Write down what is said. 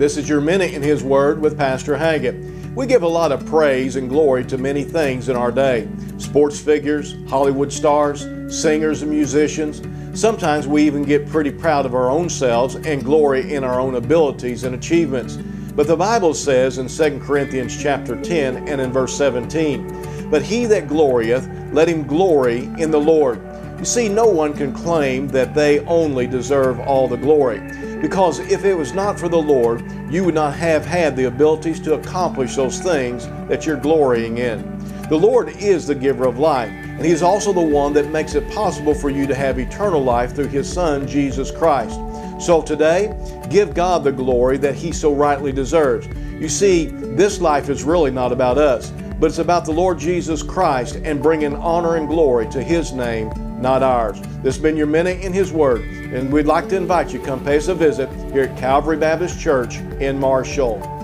This is your Minute in His Word with Pastor Haggett. We give a lot of praise and glory to many things in our day sports figures, Hollywood stars, singers, and musicians. Sometimes we even get pretty proud of our own selves and glory in our own abilities and achievements. But the Bible says in 2 Corinthians chapter 10 and in verse 17, But he that glorieth, let him glory in the Lord. You see, no one can claim that they only deserve all the glory. Because if it was not for the Lord, you would not have had the abilities to accomplish those things that you're glorying in. The Lord is the giver of life, and He is also the one that makes it possible for you to have eternal life through His Son, Jesus Christ. So today, give God the glory that He so rightly deserves. You see, this life is really not about us, but it's about the Lord Jesus Christ and bringing honor and glory to His name, not ours. This has been your minute in His Word, and we'd like to invite you come pay us a visit here at Calvary Baptist Church in Marshall.